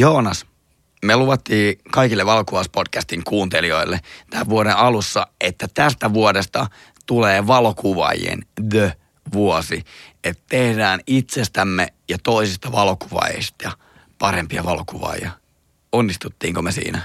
Joonas, me luvattiin kaikille Valokuvauspodcastin kuuntelijoille tämän vuoden alussa, että tästä vuodesta tulee valokuvaajien The vuosi. Että tehdään itsestämme ja toisista valokuvaajista parempia valokuvaajia. Onnistuttiinko me siinä?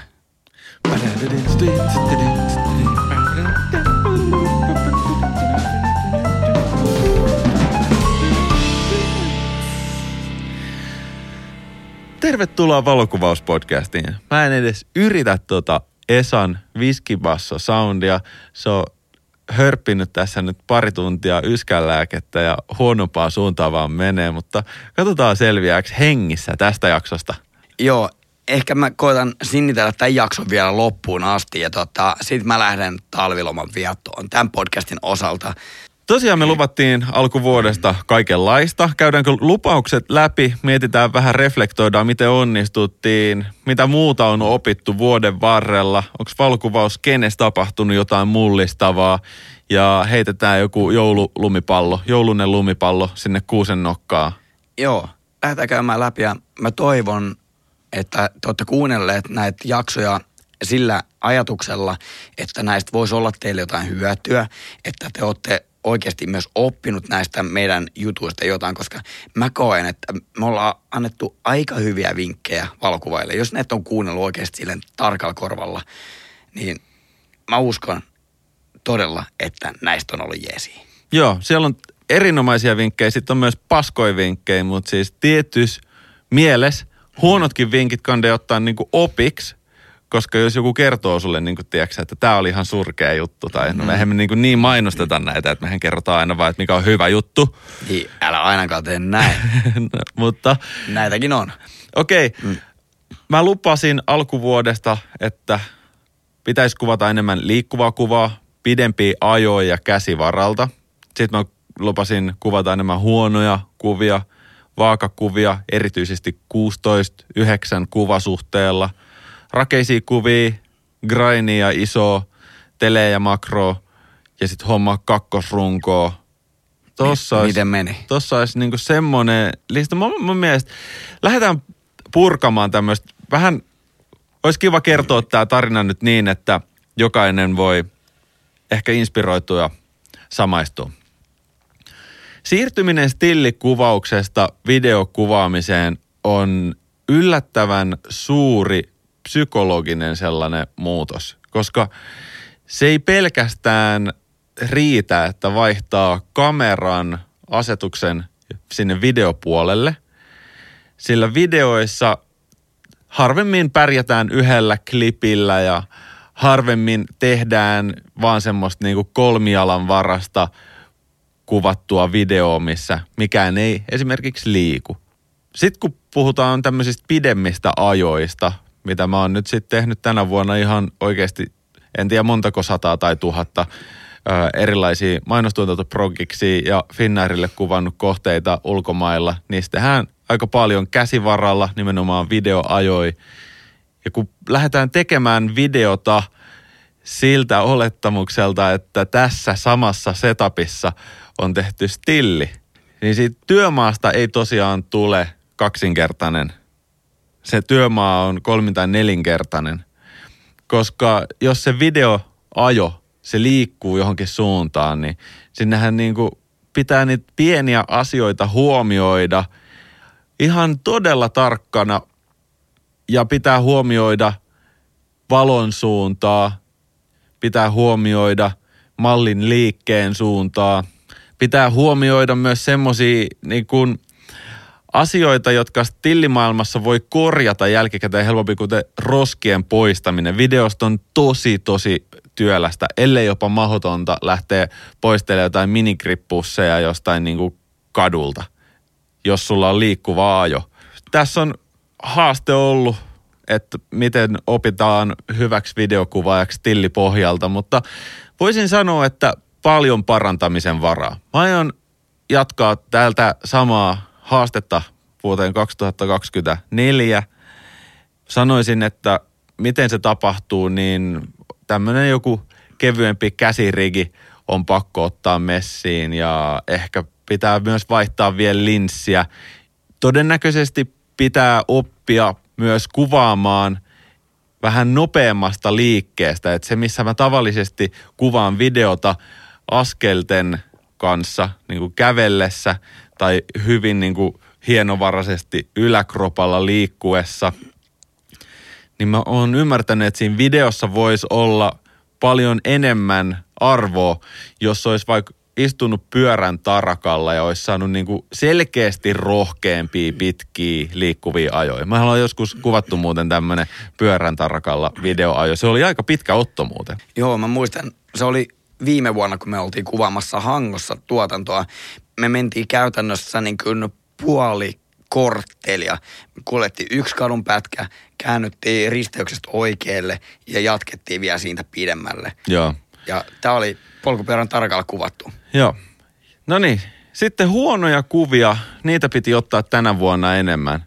Tervetuloa valokuvauspodcastiin. Mä en edes yritä tota Esan viskibasso soundia. Se on hörppinyt tässä nyt pari tuntia yskänlääkettä ja huonompaa suuntaan vaan menee, mutta katsotaan selviääks hengissä tästä jaksosta. Joo, ehkä mä koitan sinnitellä tämän jakson vielä loppuun asti ja tota, sit mä lähden talviloman viettoon tämän podcastin osalta. Tosiaan me luvattiin alkuvuodesta kaikenlaista. Käydäänkö lupaukset läpi, mietitään vähän, reflektoidaan, miten onnistuttiin, mitä muuta on opittu vuoden varrella, onko valokuvaus kenes tapahtunut jotain mullistavaa? Ja heitetään joku joululumipallo, joulunen lumipallo sinne kuusen nokkaan. Joo, lähdetään käymään läpi ja mä toivon, että te olette kuunnelleet näitä jaksoja sillä ajatuksella, että näistä voisi olla teille jotain hyötyä, että te olette oikeasti myös oppinut näistä meidän jutuista jotain, koska mä koen, että me ollaan annettu aika hyviä vinkkejä valokuvaille. Jos ne on kuunnellut oikeasti silleen tarkalla korvalla, niin mä uskon todella, että näistä on ollut jeesi. Joo, siellä on erinomaisia vinkkejä, sitten on myös paskoja vinkkejä, mutta siis tietyssä mielessä huonotkin vinkit kannattaa ottaa niinku opiksi, koska jos joku kertoo sulle, niin kuin, tiedätkö, että tämä oli ihan surkea juttu, tai no, mehän me niin, kuin niin mainosteta näitä, että mehän kerrotaan aina vaan, että mikä on hyvä juttu. Niin, älä ainakaan tee näin. no, mutta... Näitäkin on. Okei, okay. mm. mä lupasin alkuvuodesta, että pitäisi kuvata enemmän liikkuvaa kuvaa, pidempiä ajoja käsivaralta. Sitten mä lupasin kuvata enemmän huonoja kuvia, vaakakuvia, erityisesti 16-9 kuvasuhteella – rakeisia kuvia, grainia, iso, tele ja makro ja sitten homma kakkosrunkoa. Tossa olisi, Miten meni? Tossa olisi niinku semmoinen lista. Mun, mun mielestä lähdetään purkamaan tämmöistä. Vähän olisi kiva kertoa tämä tarina nyt niin, että jokainen voi ehkä inspiroitua ja samaistua. Siirtyminen stillikuvauksesta videokuvaamiseen on yllättävän suuri psykologinen sellainen muutos, koska se ei pelkästään riitä, että vaihtaa kameran asetuksen sinne videopuolelle, sillä videoissa harvemmin pärjätään yhdellä klipillä ja harvemmin tehdään vaan semmoista niinku kolmialan varasta kuvattua videoa, missä mikään ei esimerkiksi liiku. Sitten kun puhutaan tämmöisistä pidemmistä ajoista, mitä mä oon nyt sitten tehnyt tänä vuonna ihan oikeasti, en tiedä montako sataa tai tuhatta erilaisia mainostuotantoprogiksi ja Finnairille kuvannut kohteita ulkomailla. Niistä tehdään aika paljon käsivaralla, nimenomaan videoajoi. Ja kun lähdetään tekemään videota siltä olettamukselta, että tässä samassa setupissa on tehty stilli, niin siitä työmaasta ei tosiaan tule kaksinkertainen – se työmaa on kolmin tai nelinkertainen. Koska jos se videoajo, se liikkuu johonkin suuntaan, niin sinnehän niin kuin pitää niitä pieniä asioita huomioida ihan todella tarkkana ja pitää huomioida valon suuntaa, pitää huomioida mallin liikkeen suuntaa, pitää huomioida myös semmoisia niin kuin asioita, jotka stillimaailmassa voi korjata jälkikäteen helpompi, kuten roskien poistaminen. Videosta on tosi, tosi työlästä, ellei jopa mahdotonta lähteä poistelemaan jotain minigrippusseja jostain niin kuin kadulta, jos sulla on liikkuva ajo. Tässä on haaste ollut, että miten opitaan hyväksi videokuvaajaksi tillipohjalta, mutta voisin sanoa, että paljon parantamisen varaa. Mä aion jatkaa täältä samaa haastetta vuoteen 2024. Sanoisin, että miten se tapahtuu, niin tämmöinen joku kevyempi käsirigi on pakko ottaa messiin ja ehkä pitää myös vaihtaa vielä linssiä. Todennäköisesti pitää oppia myös kuvaamaan vähän nopeammasta liikkeestä. Että se, missä mä tavallisesti kuvaan videota askelten kanssa niin kuin kävellessä tai hyvin niin kuin hienovaraisesti yläkropalla liikkuessa, niin mä oon ymmärtänyt, että siinä videossa voisi olla paljon enemmän arvoa, jos olisi vaikka istunut pyörän tarakalla ja olisi saanut niin kuin selkeästi rohkeampia, pitkiä, liikkuvia ajoja. Mä olen joskus kuvattu muuten tämmöinen pyörän tarakalla videoajo. Se oli aika pitkä otto muuten. Joo, mä muistan, se oli viime vuonna, kun me oltiin kuvaamassa Hangossa tuotantoa. Me mentiin käytännössä niin kuin puoli korttelia. Me kuljettiin yksi kadun pätkä, käännyttiin risteyksestä oikealle ja jatkettiin vielä siitä pidemmälle. Joo. Ja tämä oli polkupyörän tarkalla kuvattu. Joo. No niin, sitten huonoja kuvia, niitä piti ottaa tänä vuonna enemmän.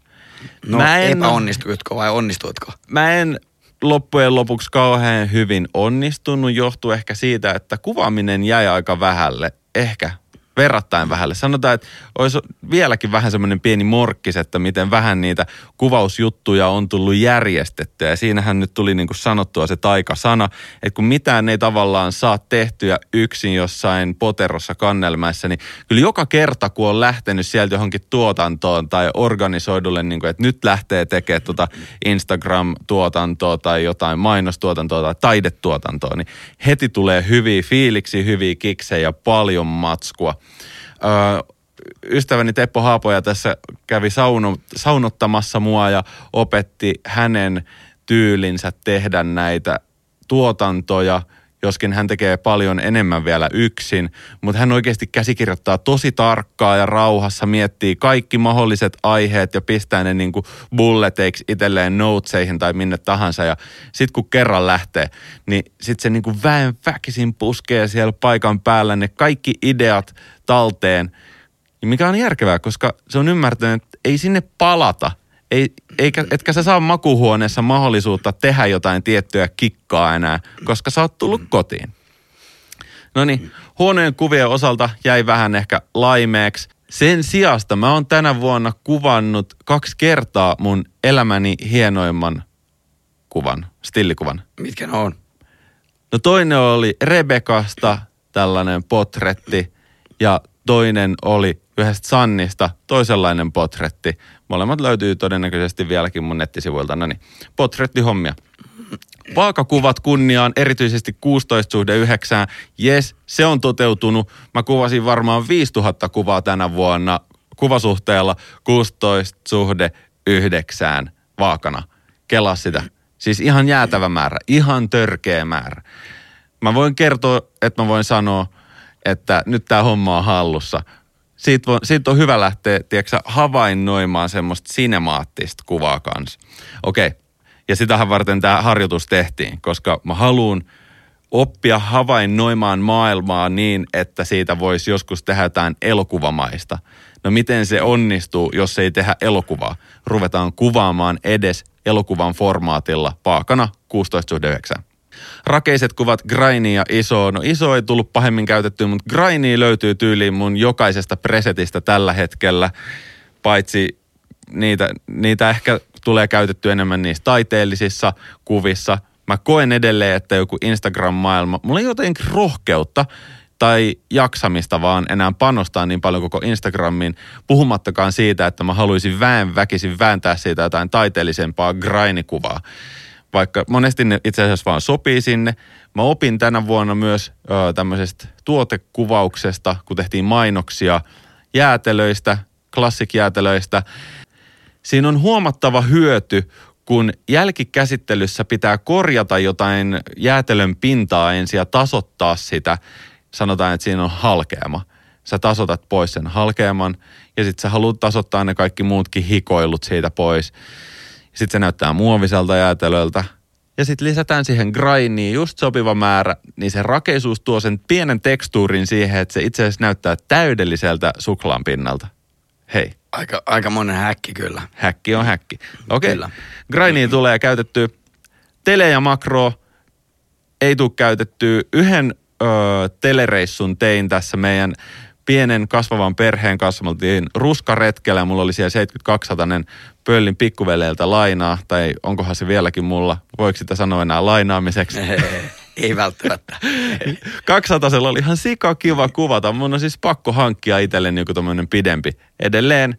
No Mä en- epäonnistuitko vai onnistuitko? Mä en loppujen lopuksi kauhean hyvin onnistunut, johtuu ehkä siitä, että kuvaaminen jäi aika vähälle, ehkä verrattain vähälle. Sanotaan, että olisi vieläkin vähän semmoinen pieni morkkis, että miten vähän niitä kuvausjuttuja on tullut järjestettyä. Ja siinähän nyt tuli niin kuin sanottua se taikasana, että kun mitään ei tavallaan saa tehtyä yksin jossain poterossa kannelmäessä, niin kyllä joka kerta, kun on lähtenyt sieltä johonkin tuotantoon tai organisoidulle, niin kuin, että nyt lähtee tekemään tuota Instagram-tuotantoa tai jotain mainostuotantoa tai taidetuotantoa, niin heti tulee hyviä fiiliksi, hyviä kiksejä ja paljon matskua. Öö, ystäväni Teppo Haapoja tässä kävi sauno, saunottamassa mua ja opetti hänen tyylinsä tehdä näitä tuotantoja, joskin hän tekee paljon enemmän vielä yksin, mutta hän oikeasti käsikirjoittaa tosi tarkkaa ja rauhassa, miettii kaikki mahdolliset aiheet ja pistää ne niin kuin bulleteiksi itselleen noteseihin tai minne tahansa ja sitten kun kerran lähtee, niin sitten se niin kuin väen väkisin puskee siellä paikan päällä ne kaikki ideat talteen, mikä on järkevää, koska se on ymmärtänyt, että ei sinne palata. Ei, eikä, etkä sä saa makuhuoneessa mahdollisuutta tehdä jotain tiettyä kikkaa enää, koska sä oot tullut kotiin. No niin, huonojen kuvien osalta jäi vähän ehkä laimeeksi. Sen sijasta mä oon tänä vuonna kuvannut kaksi kertaa mun elämäni hienoimman kuvan, stillikuvan. Mitkä ne on? No toinen oli Rebekasta tällainen potretti ja toinen oli yhdestä Sannista toisenlainen potretti. Molemmat löytyy todennäköisesti vieläkin mun nettisivuilta. No niin, potrettihommia. Vaakakuvat kunniaan, erityisesti 16 suhde 9. Jes, se on toteutunut. Mä kuvasin varmaan 5000 kuvaa tänä vuonna kuvasuhteella 16 suhde 9 vaakana. Kelaa sitä. Siis ihan jäätävä määrä, ihan törkeä määrä. Mä voin kertoa, että mä voin sanoa, että nyt tämä homma on hallussa. Siitä, vo, siitä on hyvä lähteä, tiedätkö, havainnoimaan semmoista sinemaattista kuvaa kanssa. Okei, ja sitähän varten tämä harjoitus tehtiin, koska mä haluan oppia havainnoimaan maailmaa niin, että siitä voisi joskus tehdä jotain elokuvamaista. No miten se onnistuu, jos ei tehdä elokuvaa? Ruvetaan kuvaamaan edes elokuvan formaatilla paakana 16.9. Rakeiset kuvat Graini ja Iso. No Iso ei tullut pahemmin käytettyä, mutta Graini löytyy tyyliin mun jokaisesta presetistä tällä hetkellä. Paitsi niitä, niitä ehkä tulee käytetty enemmän niissä taiteellisissa kuvissa. Mä koen edelleen, että joku Instagram-maailma, mulla ei jotenkin rohkeutta tai jaksamista vaan enää panostaa niin paljon koko Instagramiin, puhumattakaan siitä, että mä haluaisin väen väkisin vääntää siitä jotain taiteellisempaa grainikuvaa vaikka monesti ne itse asiassa vaan sopii sinne. Mä opin tänä vuonna myös ö, tämmöisestä tuotekuvauksesta, kun tehtiin mainoksia jäätelöistä, klassikjäätelöistä. Siinä on huomattava hyöty, kun jälkikäsittelyssä pitää korjata jotain jäätelön pintaa ensin ja tasoittaa sitä. Sanotaan, että siinä on halkeama. Sä tasotat pois sen halkeaman ja sitten sä haluat tasoittaa ne kaikki muutkin hikoilut siitä pois. Sitten se näyttää muoviselta jäätelöltä. Ja sitten lisätään siihen grindiin just sopiva määrä, niin se rakeisuus tuo sen pienen tekstuurin siihen, että se itse asiassa näyttää täydelliseltä suklaan pinnalta. Hei, Aika, aika monen häkki kyllä. häkki on häkki. Okei, okay. grindiin tulee käytetty tele ja makro, ei tule käytetty. Yhden ö, telereissun tein tässä meidän pienen kasvavan perheen kanssa. Me oltiin ruskaretkellä ja mulla oli siellä 72 pöllin pikkuveleiltä lainaa, tai onkohan se vieläkin mulla, voiko sitä sanoa enää lainaamiseksi? Ei välttämättä. 200 oli ihan sika kiva kuvata. Mun on siis pakko hankkia itselleni joku tämmöinen pidempi. Edelleen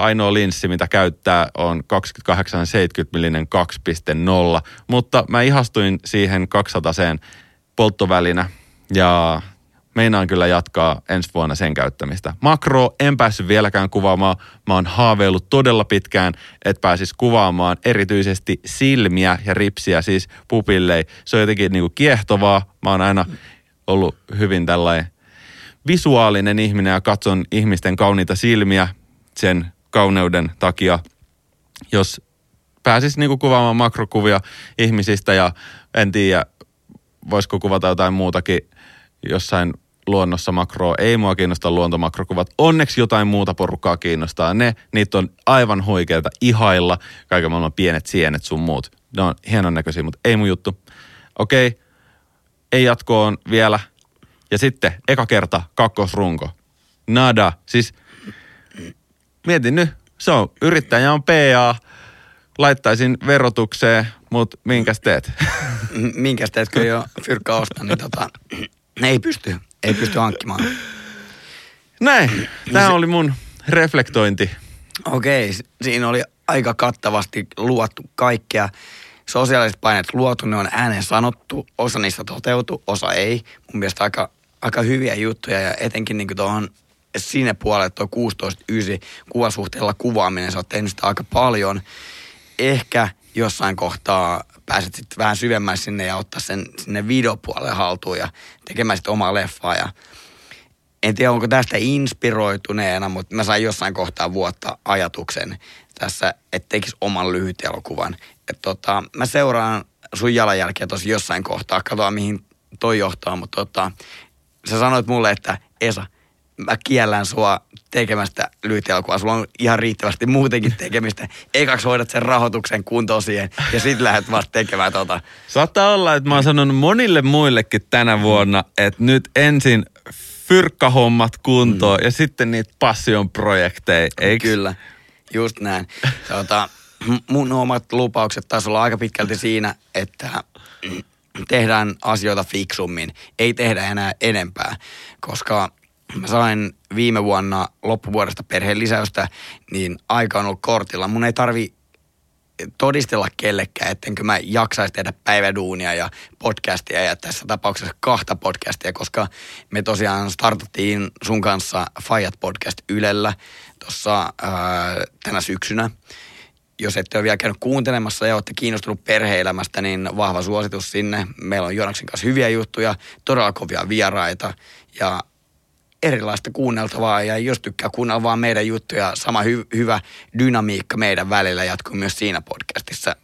ainoa linssi, mitä käyttää, on 2870 millinen 2.0, mutta mä ihastuin siihen 200 polttovälinä ja meinaan kyllä jatkaa ensi vuonna sen käyttämistä. Makro en päässyt vieläkään kuvaamaan. Mä oon haaveillut todella pitkään, että pääsis kuvaamaan erityisesti silmiä ja ripsiä, siis pupillei. Se on jotenkin niinku kiehtovaa. Mä oon aina ollut hyvin tällainen visuaalinen ihminen ja katson ihmisten kauniita silmiä sen kauneuden takia. Jos pääsis niinku kuvaamaan makrokuvia ihmisistä ja en tiedä, voisiko kuvata jotain muutakin jossain luonnossa makroa. Ei mua kiinnosta luontomakrokuvat. Onneksi jotain muuta porukkaa kiinnostaa. Ne, niitä on aivan huikeita ihailla. Kaiken maailman pienet sienet sun muut. Ne on hienon näköisiä, mutta ei mun juttu. Okei, okay. ei jatkoon vielä. Ja sitten eka kerta kakkosrunko. Nada. Siis mietin nyt, se on, yrittäjä on PA, laittaisin verotukseen, mutta minkäs teet? minkäs teet, kun jo fyrkka ostaa, niin tota, ei pysty, ei pysty hankkimaan. Näin, tämä oli mun reflektointi. Okei, siinä oli aika kattavasti luottu kaikkea. Sosiaaliset paineet luotu, ne on ääneen sanottu, osa niistä toteutu, osa ei. Mun mielestä aika, aika hyviä juttuja ja etenkin niin tuohon sinne puolelle tuo 16-9 kuvasuhteella kuvaaminen, sä oot tehnyt sitä aika paljon. Ehkä jossain kohtaa pääset sitten vähän syvemmälle sinne ja ottaa sen sinne videopuolelle haltuun ja tekemään sitten omaa leffaa. Ja en tiedä, onko tästä inspiroituneena, mutta mä sain jossain kohtaa vuotta ajatuksen tässä, että tekisi oman lyhyt elokuvan. Et tota, mä seuraan sun jalanjälkeä tosi jossain kohtaa, katsotaan mihin toi johtaa, mutta tota, sä sanoit mulle, että Esa – mä kiellän sua tekemästä lyhytelokuvaa. Sulla on ihan riittävästi muutenkin tekemistä. Ekaksi hoidat sen rahoituksen kuntoon siihen ja sitten lähdet vasta tekemään tota. Saattaa olla, että mä oon sanonut monille muillekin tänä vuonna, että nyt ensin fyrkkahommat kuntoon mm. ja sitten niitä passion projekteja, eikö? Kyllä, just näin. Tota, mun omat lupaukset taisi olla aika pitkälti siinä, että tehdään asioita fiksummin. Ei tehdä enää enempää, koska mä sain viime vuonna loppuvuodesta perheen lisäystä, niin aika on ollut kortilla. Mun ei tarvi todistella kellekään, ettenkö mä jaksaisi tehdä päiväduunia ja podcastia ja tässä tapauksessa kahta podcastia, koska me tosiaan startattiin sun kanssa Fajat podcast Ylellä tuossa tänä syksynä. Jos ette ole vielä käynyt kuuntelemassa ja olette kiinnostunut perheelämästä, niin vahva suositus sinne. Meillä on Joonaksen kanssa hyviä juttuja, todella kovia vieraita ja erilaista kuunneltavaa ja jos tykkää kuunnella vaan meidän juttuja, sama hy- hyvä dynamiikka meidän välillä jatkuu myös siinä podcastissa.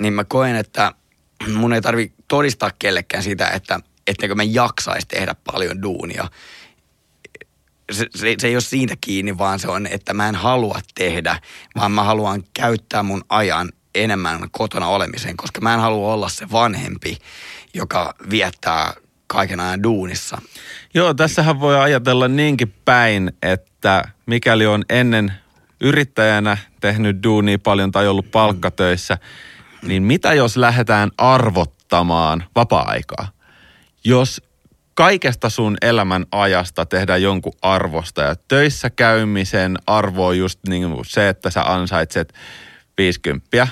Niin mä koen, että mun ei tarvi todistaa kellekään sitä, että etteikö mä jaksaisi tehdä paljon duunia. Se, se, se ei ole siitä kiinni, vaan se on, että mä en halua tehdä, vaan mä haluan käyttää mun ajan enemmän kotona olemiseen, koska mä en halua olla se vanhempi, joka viettää kaiken ajan duunissa. Joo, tässähän voi ajatella niinkin päin, että mikäli on ennen yrittäjänä tehnyt duunia paljon tai ollut palkkatöissä, niin mitä jos lähdetään arvottamaan vapaa-aikaa? Jos kaikesta sun elämän ajasta tehdään jonkun arvosta ja töissä käymisen arvo on just niin se, että sä ansaitset 50,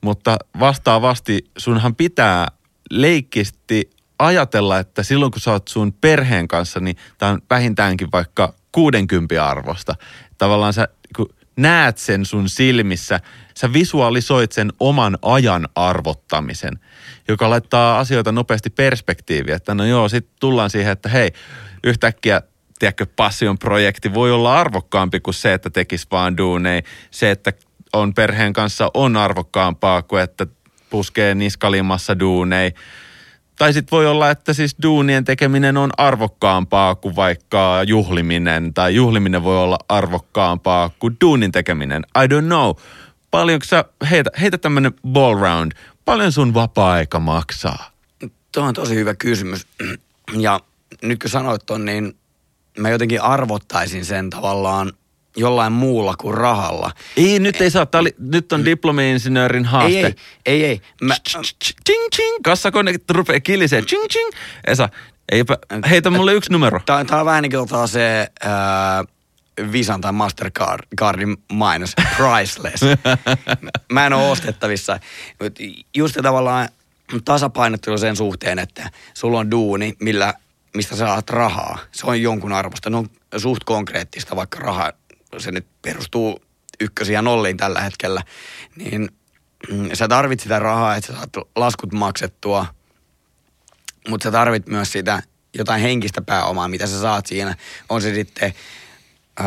mutta vastaavasti sunhan pitää leikkisti ajatella, että silloin kun sä oot sun perheen kanssa, niin tämä on vähintäänkin vaikka 60 arvosta. Tavallaan sä kun näet sen sun silmissä, sä visualisoit sen oman ajan arvottamisen, joka laittaa asioita nopeasti perspektiiviin. Että no joo, sitten tullaan siihen, että hei, yhtäkkiä tiedätkö, passion projekti voi olla arvokkaampi kuin se, että tekisi vaan duunei. Se, että on perheen kanssa on arvokkaampaa kuin että puskee niskalimassa duunei tai sitten voi olla, että siis duunien tekeminen on arvokkaampaa kuin vaikka juhliminen, tai juhliminen voi olla arvokkaampaa kuin duunin tekeminen. I don't know. Paljonko sä, heitä, heitä tämmönen ball round, paljon sun vapaa-aika maksaa? Tuo on tosi hyvä kysymys. Ja nyt kun sanoit ton, niin mä jotenkin arvottaisin sen tavallaan jollain muulla kuin rahalla. Ei, nyt ei saa. Tää oli, nyt on diplomi-insinöörin haaste. Ei, ei, ei. Mä, Ching, ching. Kassakone rupeaa kilisee. Ching, ching. Esa, eipä, heitä mulle yksi numero. tää, tää on vähän niin kuin se ää, Visan tai Mastercardin mainos, priceless. Mä en ole ostettavissa. Mut Just tavallaan tasapainottelu sen suhteen, että sulla on duuni, millä, mistä sä saat rahaa. Se on jonkun arvosta. Ne on suht konkreettista, vaikka raha, se nyt perustuu ykkösiin ja nolliin tällä hetkellä. Niin mm, sä tarvit sitä rahaa, että sä saat laskut maksettua, mutta sä tarvit myös sitä jotain henkistä pääomaa, mitä sä saat siinä. On se sitten ö,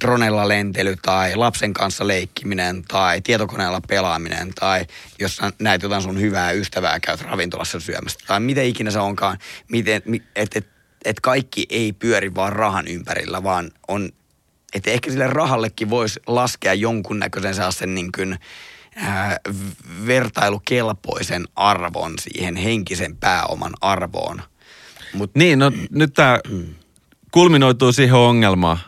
dronella lentely tai lapsen kanssa leikkiminen tai tietokoneella pelaaminen tai jos sä näet jotain sun hyvää ystävää, käyt ravintolassa syömästä tai miten ikinä se onkaan, miten, että et, et kaikki ei pyöri vaan rahan ympärillä, vaan on, että ehkä sille rahallekin voisi laskea jonkunnäköisen sellaisen niin kuin, ää, vertailukelpoisen arvon siihen henkisen pääoman arvoon. Mut, Niin, no nyt tämä kulminoituu siihen ongelmaan,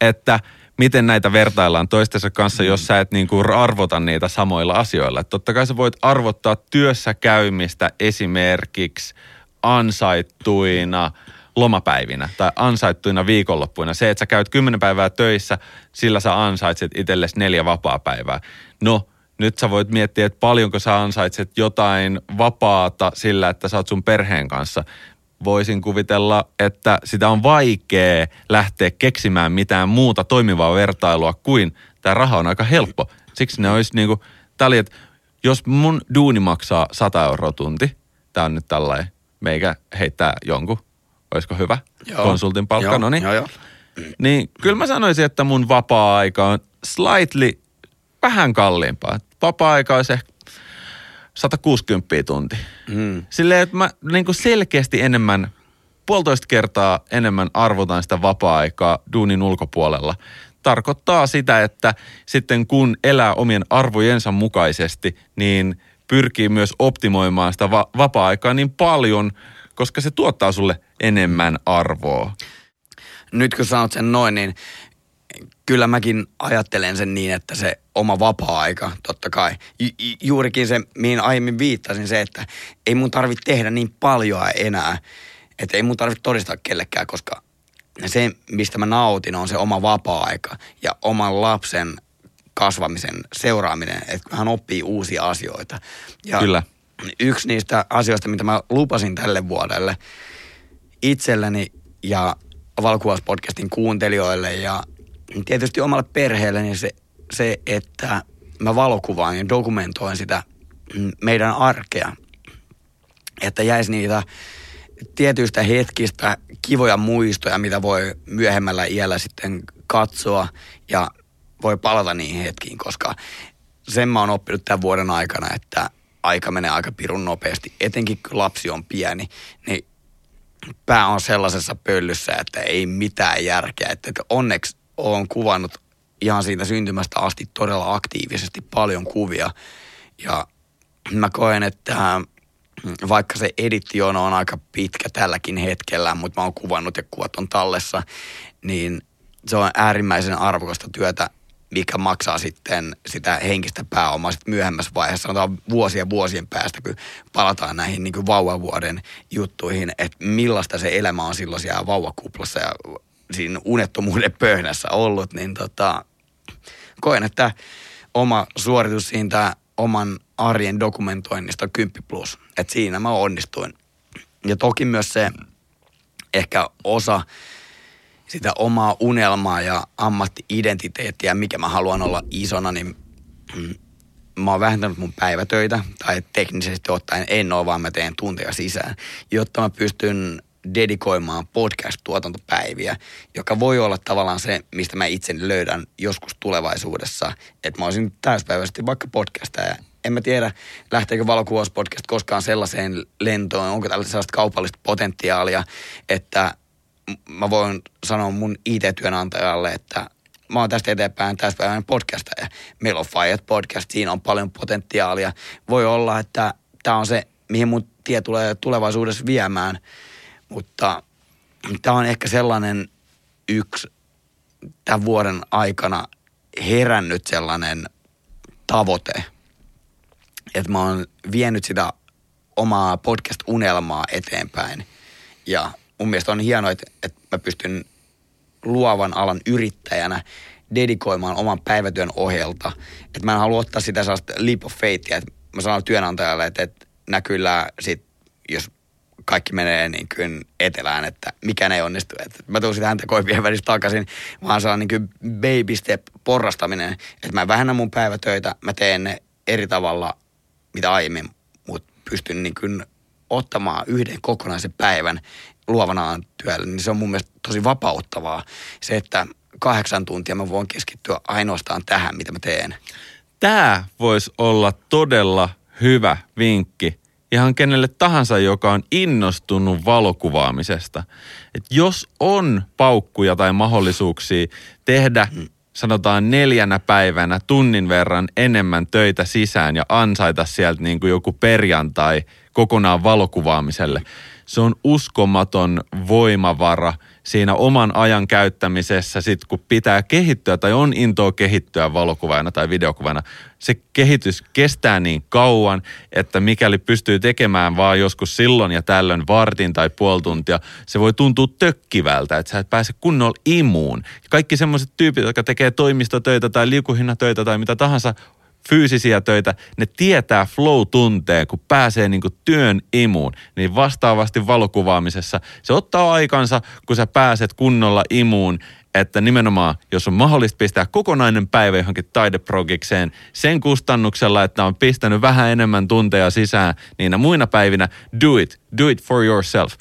että miten näitä vertaillaan toistensa kanssa, jos sä et niinku arvota niitä samoilla asioilla. Et totta kai sä voit arvottaa työssä käymistä esimerkiksi ansaittuina lomapäivinä tai ansaittuina viikonloppuina. Se, että sä käyt kymmenen päivää töissä, sillä sä ansaitset itsellesi neljä vapaa-päivää. No, nyt sä voit miettiä, että paljonko sä ansaitset jotain vapaata sillä, että sä oot sun perheen kanssa. Voisin kuvitella, että sitä on vaikea lähteä keksimään mitään muuta toimivaa vertailua kuin tämä raha on aika helppo. Siksi ne olisi niinku, tää oli, että jos mun duuni maksaa 100 euroa tunti, tää on nyt tällainen, meikä heittää jonkun, olisiko hyvä? Joo. Konsultin palkka, Joo, no niin. joo, joo. Niin kyllä mä sanoisin, että mun vapaa-aika on slightly vähän kalliimpaa. Vapaa-aika olisi ehkä 160 tunti. Mm. Silleen, että mä niin kuin selkeästi enemmän, puolitoista kertaa enemmän arvotan sitä vapaa-aikaa duunin ulkopuolella. Tarkoittaa sitä, että sitten kun elää omien arvojensa mukaisesti, niin pyrkii myös optimoimaan sitä va- vapaa-aikaa niin paljon, koska se tuottaa sulle enemmän arvoa. nyt kun sanot sen noin, niin kyllä mäkin ajattelen sen niin, että se oma vapaa-aika, totta kai. Ju- ju- juurikin se, mihin aiemmin viittasin, se, että ei mun tarvitse tehdä niin paljon enää. Että ei mun tarvitse todistaa kellekään, koska se, mistä mä nautin, on se oma vapaa-aika ja oman lapsen kasvamisen seuraaminen, että hän oppii uusia asioita. Ja Kyllä. Yksi niistä asioista, mitä mä lupasin tälle vuodelle itselleni ja Valkuvauspodcastin kuuntelijoille ja tietysti omalle perheelle, niin se, se, että mä valokuvaan ja dokumentoin sitä mm, meidän arkea. Että jäisi niitä tietyistä hetkistä kivoja muistoja, mitä voi myöhemmällä iällä sitten katsoa ja voi palata niihin hetkiin, koska sen mä oon oppinut tämän vuoden aikana, että aika menee aika pirun nopeasti, etenkin kun lapsi on pieni, niin pää on sellaisessa pöllyssä, että ei mitään järkeä. Että että onneksi olen kuvannut ihan siitä syntymästä asti todella aktiivisesti paljon kuvia. Ja mä koen, että vaikka se edittijono on aika pitkä tälläkin hetkellä, mutta mä oon kuvannut ja kuvat on tallessa, niin se on äärimmäisen arvokasta työtä, mikä maksaa sitten sitä henkistä pääomaa sitten myöhemmässä vaiheessa, sanotaan vuosien vuosien päästä, kun palataan näihin niin kuin vauvavuoden juttuihin, että millaista se elämä on silloin siellä vauvakuplassa ja siinä unettomuuden pöhnässä ollut, niin tota, koen, että oma suoritus siitä oman arjen dokumentoinnista on 10 plus. Että siinä mä onnistuin. Ja toki myös se ehkä osa sitä omaa unelmaa ja ammatti-identiteettiä, mikä mä haluan olla isona, niin mm, mä oon vähentänyt mun päivätöitä, tai teknisesti ottaen en ole, vaan mä teen tunteja sisään, jotta mä pystyn dedikoimaan podcast-tuotantopäiviä, joka voi olla tavallaan se, mistä mä itseni löydän joskus tulevaisuudessa, että mä olisin täyspäiväisesti vaikka podcastaja. En mä tiedä, lähteekö valokuvauspodcast koskaan sellaiseen lentoon, onko tällaista kaupallista potentiaalia, että mä voin sanoa mun IT-työnantajalle, että mä oon tästä eteenpäin täyspäiväinen podcastaja. Meillä on Fiat Podcast, siinä on paljon potentiaalia. Voi olla, että tämä on se, mihin mun tie tulee tulevaisuudessa viemään, mutta tämä on ehkä sellainen yksi tämän vuoden aikana herännyt sellainen tavoite, että mä oon vienyt sitä omaa podcast-unelmaa eteenpäin. Ja mun mielestä on hienoa, että, että mä pystyn luovan alan yrittäjänä dedikoimaan oman päivätyön ohjelta. Että mä en halua ottaa sitä sellaista leap of faithia, että mä sanon työnantajalle, että, että näkyllä sit, jos kaikki menee niin kuin etelään, että mikään ei onnistu. Että mä tuun sitä häntä koipien välissä takaisin, vaan se on niin kuin baby step porrastaminen. Että mä vähennän mun päivätöitä, mä teen ne eri tavalla, mitä aiemmin, mutta pystyn niin kuin ottamaan yhden kokonaisen päivän luovana työllä, niin se on mun mielestä tosi vapauttavaa. Se, että kahdeksan tuntia mä voin keskittyä ainoastaan tähän, mitä mä teen. Tämä voisi olla todella hyvä vinkki ihan kenelle tahansa, joka on innostunut valokuvaamisesta. Et jos on paukkuja tai mahdollisuuksia tehdä mm. sanotaan neljänä päivänä tunnin verran enemmän töitä sisään ja ansaita sieltä niin kuin joku perjantai kokonaan valokuvaamiselle, se on uskomaton voimavara – siinä oman ajan käyttämisessä, sit kun pitää kehittyä tai on intoa kehittyä valokuvaajana tai videokuvaajana, se kehitys kestää niin kauan, että mikäli pystyy tekemään vaan joskus silloin ja tällöin vartin tai puoli tuntia, se voi tuntua tökkivältä, että sä et pääse kunnolla imuun. Kaikki semmoiset tyypit, jotka tekee toimistotöitä tai liukuhinnatöitä tai mitä tahansa, fyysisiä töitä, ne tietää flow-tunteen, kun pääsee niin kuin työn imuun. Niin vastaavasti valokuvaamisessa se ottaa aikansa, kun sä pääset kunnolla imuun, että nimenomaan, jos on mahdollista pistää kokonainen päivä johonkin taideprogikseen sen kustannuksella, että on pistänyt vähän enemmän tunteja sisään niinä muina päivinä, do it. Do it for yourself.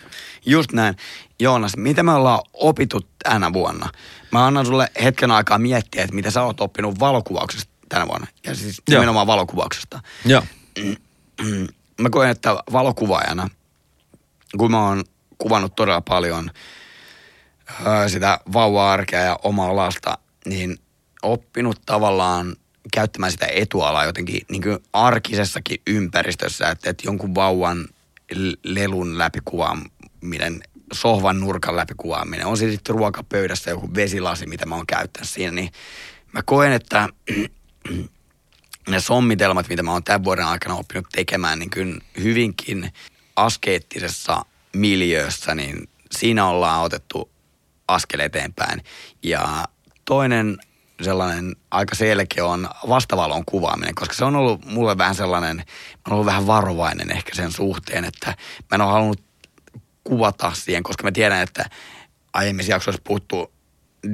Just näin. Joonas, mitä me ollaan opittu tänä vuonna? Mä annan sulle hetken aikaa miettiä, että mitä sä oot oppinut valokuvauksesta tänä vuonna. Ja siis Joo. nimenomaan valokuvauksesta. Joo. Mä koen, että valokuvaajana, kun mä oon kuvannut todella paljon sitä vauva-arkea ja omaa lasta, niin oppinut tavallaan käyttämään sitä etualaa jotenkin niin kuin arkisessakin ympäristössä, että, että jonkun vauvan lelun läpikuvaaminen, sohvan nurkan läpikuvaaminen, on se sitten ruokapöydässä joku vesilasi, mitä mä oon käyttänyt siinä, niin mä koen, että ne sommitelmat, mitä mä oon tämän vuoden aikana oppinut tekemään, niin kyllä hyvinkin askeettisessa miljöössä, niin siinä ollaan otettu askel eteenpäin. Ja toinen sellainen aika selkeä on vastavalon kuvaaminen, koska se on ollut mulle vähän sellainen, mä oon ollut vähän varovainen ehkä sen suhteen, että mä en ole halunnut kuvata siihen, koska mä tiedän, että aiemmissa jaksoissa puhuttu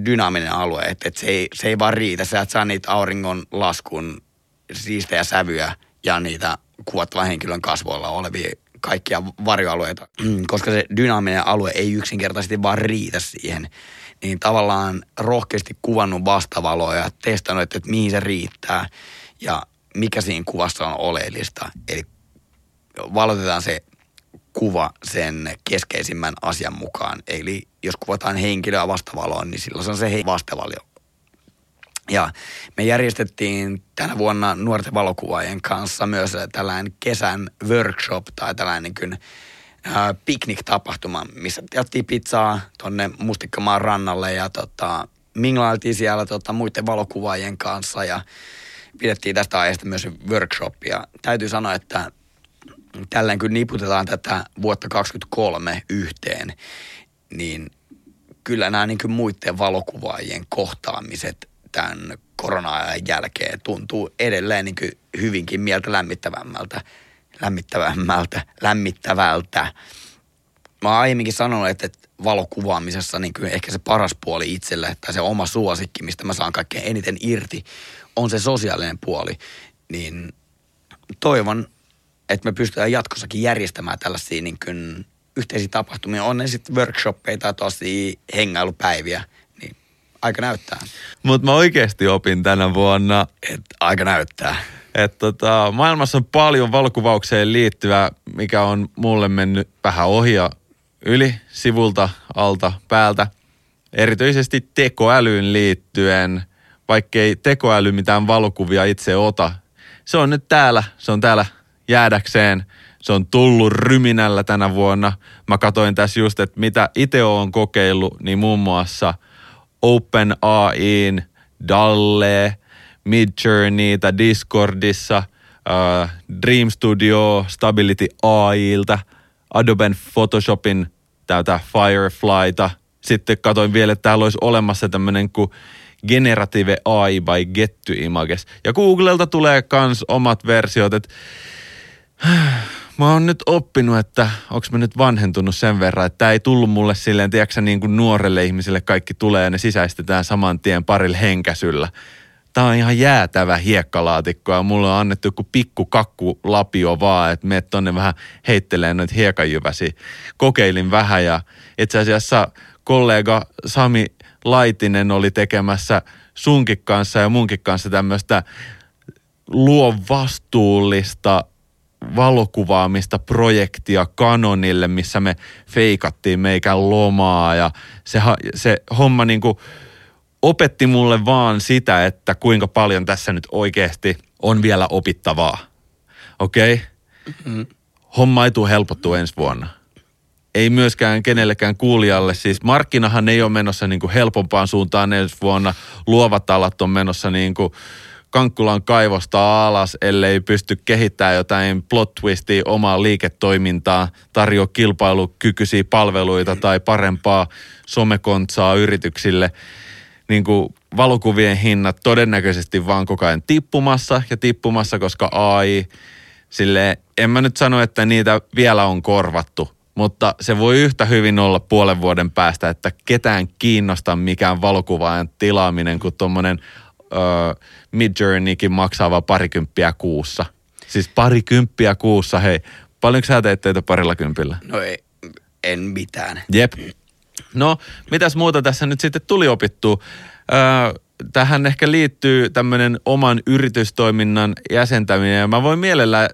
dynaaminen alue, että, että se, ei, se ei vaan riitä. Sä et saa niitä auringon laskun siistejä sävyjä ja niitä kuvattavan henkilön kasvoilla olevia kaikkia varjoalueita, koska se dynaaminen alue ei yksinkertaisesti vaan riitä siihen. Niin tavallaan rohkeasti kuvannut vastavaloa ja testannut, että, että mihin se riittää ja mikä siinä kuvassa on oleellista. Eli valotetaan se kuva sen keskeisimmän asian mukaan. Eli jos kuvataan henkilöä vastavaloon, niin silloin se on se vastavalio. Ja me järjestettiin tänä vuonna nuorten valokuvaajien kanssa myös tällainen kesän workshop tai tällainen niin kuin, piknik-tapahtuma, missä jaettiin pizzaa tonne Mustikkamaan rannalle ja tota, minglailtiin siellä tota, muiden valokuvaajien kanssa ja pidettiin tästä aiheesta myös workshopia. Täytyy sanoa, että tällään kun niputetaan tätä vuotta 2023 yhteen, niin kyllä nämä niin kuin muiden valokuvaajien kohtaamiset tämän korona-ajan jälkeen tuntuu edelleen niin kuin hyvinkin mieltä lämmittävämmältä, lämmittävämmältä, lämmittävältä. Mä oon aiemminkin sanonut, että, valokuvaamisessa niin kuin ehkä se paras puoli itselle, tai se oma suosikki, mistä mä saan kaikkein eniten irti, on se sosiaalinen puoli. Niin toivon, että me pystytään jatkossakin järjestämään tällaisia niin kuin yhteisiä tapahtumia. On ne sitten workshoppeja tai tosi hengailupäiviä, niin aika näyttää. Mutta mä oikeasti opin tänä vuonna. Et aika näyttää. Että tota, maailmassa on paljon valokuvaukseen liittyvää, mikä on mulle mennyt vähän ohi ja yli, sivulta, alta, päältä. Erityisesti tekoälyyn liittyen, vaikkei tekoäly mitään valokuvia itse ota. Se on nyt täällä, se on täällä jäädäkseen. Se on tullut ryminällä tänä vuonna. Mä katoin tässä just, että mitä itse olen kokeillut, niin muun muassa Open AIin, Dalle, Midjourneyta Discordissa, uh, Dream Studio, Stability AIilta, Adobe Photoshopin tätä Fireflyta. Sitten katoin vielä, että täällä olisi olemassa tämmöinen kuin Generative AI by Getty Images. Ja Googlelta tulee kans omat versiot, että mä oon nyt oppinut, että onks mä nyt vanhentunut sen verran, että tää ei tullut mulle silleen, tiedätkö niin kuin nuorelle ihmiselle kaikki tulee ja ne sisäistetään saman tien parilla henkäsyllä. Tää on ihan jäätävä hiekkalaatikko ja mulle on annettu joku pikku kakku lapio vaan, että me tonne vähän heittelee noita hiekanjyväsi. Kokeilin vähän ja itse asiassa kollega Sami Laitinen oli tekemässä sunkin kanssa ja munkin kanssa tämmöistä luo vastuullista valokuvaamista projektia Canonille, missä me feikattiin meikän lomaa ja se, se homma niinku opetti mulle vaan sitä, että kuinka paljon tässä nyt oikeasti on vielä opittavaa. Okei? Okay? Mm-hmm. Homma ei tule helpottua ensi vuonna. Ei myöskään kenellekään kuulijalle. Siis markkinahan ei ole menossa niin kuin helpompaan suuntaan ensi vuonna. Luovat alat on menossa niin kuin Kankkulan kaivosta alas, ellei pysty kehittämään jotain plot twistia omaa liiketoimintaa, tarjoa kilpailukykyisiä palveluita tai parempaa somekontsaa yrityksille. Niin kuin valokuvien hinnat todennäköisesti vaan koko ajan tippumassa ja tippumassa, koska AI, sille en mä nyt sano, että niitä vielä on korvattu, mutta se voi yhtä hyvin olla puolen vuoden päästä, että ketään kiinnosta mikään valokuvaajan tilaaminen kuin tuommoinen uh, Midjourneykin maksaa vaan parikymppiä kuussa. Siis parikymppiä kuussa, hei. Paljonko sä teet töitä parilla kympillä? No ei, en mitään. Jep. No, mitäs muuta tässä nyt sitten tuli opittua? Öö, tähän ehkä liittyy tämmöinen oman yritystoiminnan jäsentäminen. Ja mä voin mielellä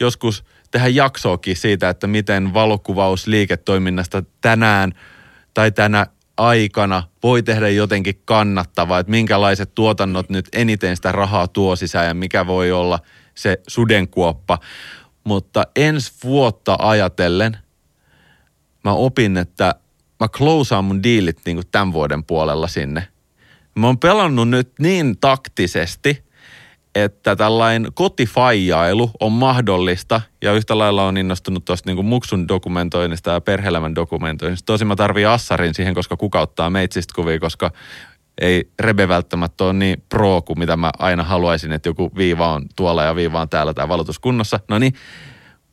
joskus tehdä jaksoakin siitä, että miten valokuvaus liiketoiminnasta tänään tai tänä aikana voi tehdä jotenkin kannattavaa, että minkälaiset tuotannot nyt eniten sitä rahaa tuo sisään ja mikä voi olla se sudenkuoppa. Mutta ensi vuotta ajatellen mä opin, että mä closeaan mun diilit niin kuin tämän vuoden puolella sinne. Mä oon pelannut nyt niin taktisesti, että tällainen kotifaijailu on mahdollista ja yhtä lailla on innostunut tuosta niin muksun dokumentoinnista ja perheelämän dokumentoinnista. Tosi mä tarvii assarin siihen, koska kuka ottaa meitsistä kuvia, koska ei Rebe välttämättä ole niin pro kuin mitä mä aina haluaisin, että joku viiva on tuolla ja viiva on täällä tämä valotuskunnossa. No niin,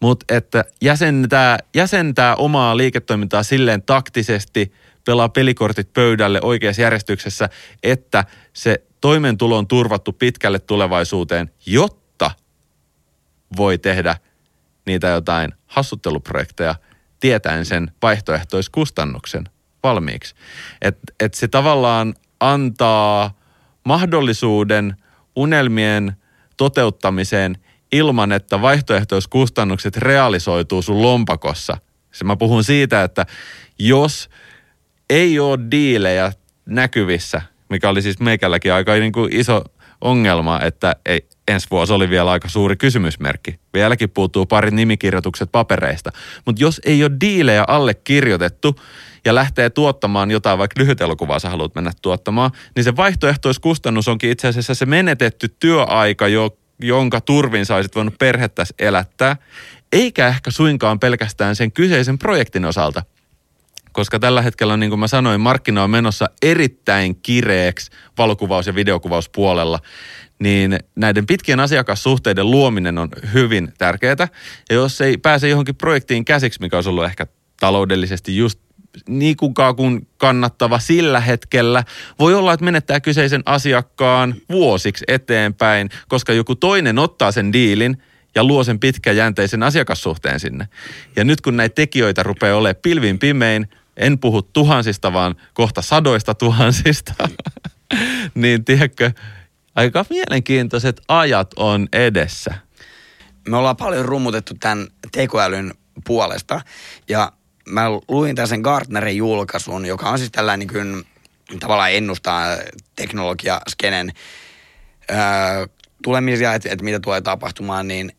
mutta että jäsentää, jäsentää omaa liiketoimintaa silleen taktisesti, pelaa pelikortit pöydälle oikeassa järjestyksessä, että se toimeentulo on turvattu pitkälle tulevaisuuteen, jotta voi tehdä niitä jotain hassutteluprojekteja tietäen sen vaihtoehtoiskustannuksen valmiiksi. Että et se tavallaan antaa mahdollisuuden unelmien toteuttamiseen ilman, että vaihtoehtoiskustannukset realisoituu sun lompakossa. Se mä puhun siitä, että jos ei ole diilejä näkyvissä, mikä oli siis meikälläkin aika niin kuin iso ongelma, että ei, ensi vuosi oli vielä aika suuri kysymysmerkki. Vieläkin puuttuu pari nimikirjoitukset papereista. Mutta jos ei ole diilejä allekirjoitettu ja lähtee tuottamaan jotain, vaikka lyhyt elokuvaa sä haluat mennä tuottamaan, niin se vaihtoehtoiskustannus onkin itse asiassa se menetetty työaika, jo, jonka turvin sä olisit voinut perhettäsi elättää, eikä ehkä suinkaan pelkästään sen kyseisen projektin osalta koska tällä hetkellä, niin kuin mä sanoin, markkina on menossa erittäin kireeksi valokuvaus- ja videokuvauspuolella, niin näiden pitkien asiakassuhteiden luominen on hyvin tärkeää. Ja jos ei pääse johonkin projektiin käsiksi, mikä olisi ollut ehkä taloudellisesti just niin kukaan kuin kannattava sillä hetkellä. Voi olla, että menettää kyseisen asiakkaan vuosiksi eteenpäin, koska joku toinen ottaa sen diilin ja luo sen pitkäjänteisen asiakassuhteen sinne. Ja nyt kun näitä tekijöitä rupeaa olemaan pilvin pimein, en puhu tuhansista, vaan kohta sadoista tuhansista, niin tiedätkö, aika mielenkiintoiset ajat on edessä. Me ollaan paljon rummutettu tämän tekoälyn puolesta ja mä luin tässä Gartnerin julkaisun, joka on siis tällainen niin tavallaan ennustaa teknologiaskenen öö, tulemisia, että, että mitä tulee tapahtumaan, niin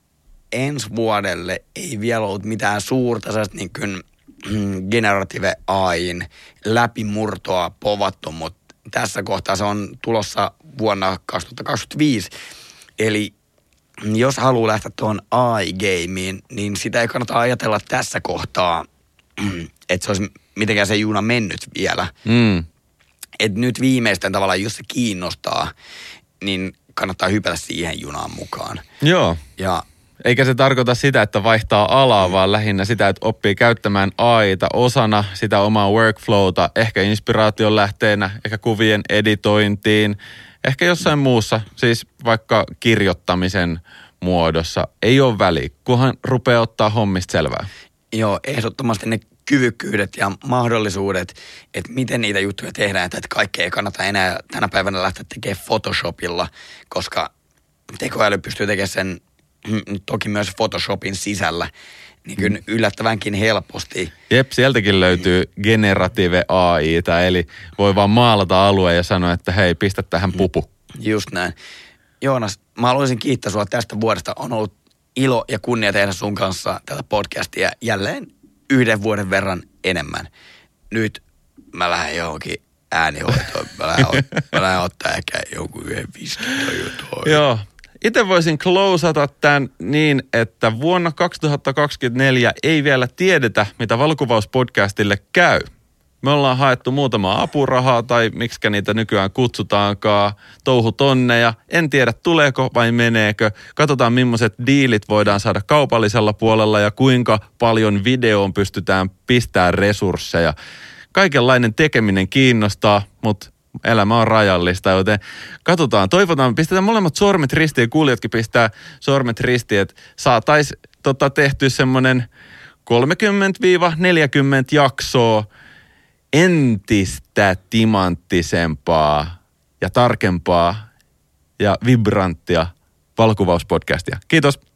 ensi vuodelle ei vielä ollut mitään suurta niin kuin, generative AIin läpimurtoa povattu, mutta tässä kohtaa. Se on tulossa vuonna 2025. Eli jos haluaa lähteä tuohon AI-gameen, niin sitä ei kannata ajatella tässä kohtaa, että se olisi mitenkään se juna mennyt vielä. Mm. Et nyt viimeisten tavallaan, jos se kiinnostaa, niin kannattaa hypätä siihen junaan mukaan. Joo. Ja Eikä se tarkoita sitä, että vaihtaa alaa, vaan lähinnä sitä, että oppii käyttämään AIta osana sitä omaa workflowta, ehkä inspiraation lähteenä, ehkä kuvien editointiin, ehkä jossain muussa, siis vaikka kirjoittamisen muodossa. Ei ole väliä, kunhan rupeaa ottaa hommista selvää. joo, ehdottomasti ne kyvykkyydet ja mahdollisuudet, että miten niitä juttuja tehdään, että kaikkea ei kannata enää tänä päivänä lähteä tekemään Photoshopilla, koska tekoäly pystyy tekemään sen toki myös Photoshopin sisällä, niin kyllä yllättävänkin helposti. Jep, sieltäkin löytyy generative AI, eli voi vaan maalata alueen ja sanoa, että hei, pistä tähän pupu. Just näin. Joonas, mä haluaisin kiittää sua tästä vuodesta. On ollut ilo ja kunnia tehdä sun kanssa tätä podcastia jälleen yhden vuoden verran enemmän. Nyt mä lähden johonkin äänihoitoon. Mä lähden, ot- mä lähden ottaa ehkä jonkun yhden viskin tai jotain. Joo. Itse voisin closeata tämän niin, että vuonna 2024 ei vielä tiedetä, mitä valokuvauspodcastille käy. Me ollaan haettu muutama apurahaa tai miksi niitä nykyään kutsutaankaan, touhutonneja. En tiedä tuleeko vai meneekö. Katsotaan millaiset diilit voidaan saada kaupallisella puolella ja kuinka paljon videoon pystytään pistämään resursseja. Kaikenlainen tekeminen kiinnostaa, mutta elämä on rajallista, joten katsotaan, toivotaan, pistetään molemmat sormet ristiin, kuulijatkin pistää sormet ristiin, että saataisiin tota, tehty semmoinen 30-40 jaksoa entistä timanttisempaa ja tarkempaa ja vibranttia valokuvauspodcastia. Kiitos.